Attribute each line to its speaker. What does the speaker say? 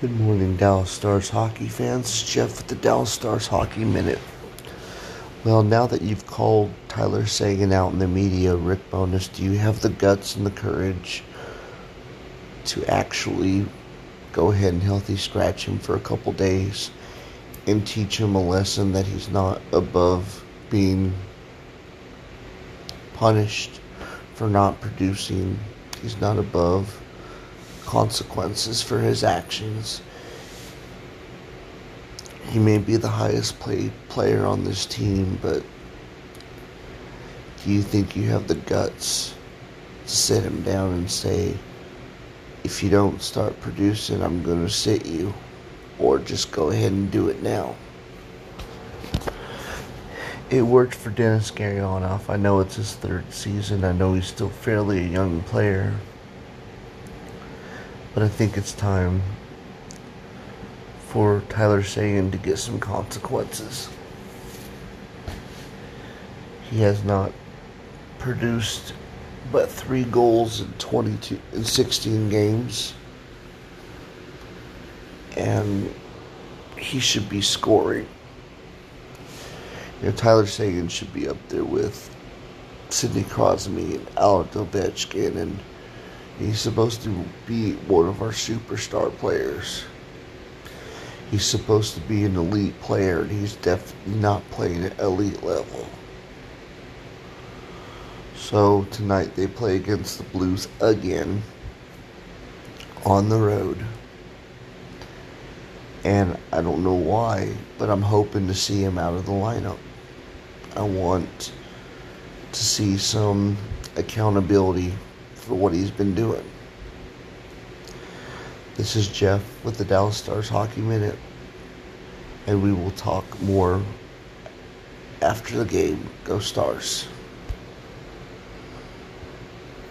Speaker 1: Good morning, Dallas Stars hockey fans. Jeff with the Dallas Stars Hockey Minute. Well, now that you've called Tyler Seguin out in the media, Rick Bowness, do you have the guts and the courage to actually go ahead and healthy scratch him for a couple days and teach him a lesson that he's not above being punished for not producing? He's not above consequences for his actions. He may be the highest paid player on this team, but do you think you have the guts to sit him down and say, if you don't start producing, I'm going to sit you? Or just go ahead and do it now? It worked for Denis Gurianov. I know it's his third season. I know he's still fairly a young player. But I think it's time for Tyler Seguin to get some consequences. He has not produced but three goals in 22 in 16 games. And he should be scoring. You know, Tyler Seguin should be up there with Sidney Crosby and Alex Ovechkin and He's supposed to be one of our superstar players. He's supposed to be an elite player, and he's definitely not playing at elite level. So tonight they play against the Blues again on the road. And I don't know why, but I'm hoping to see him out of the lineup. I want to see some accountability for what he's been doing. This is Jeff with the Dallas Stars Hockey Minute, and we will talk more after the game. Go Stars.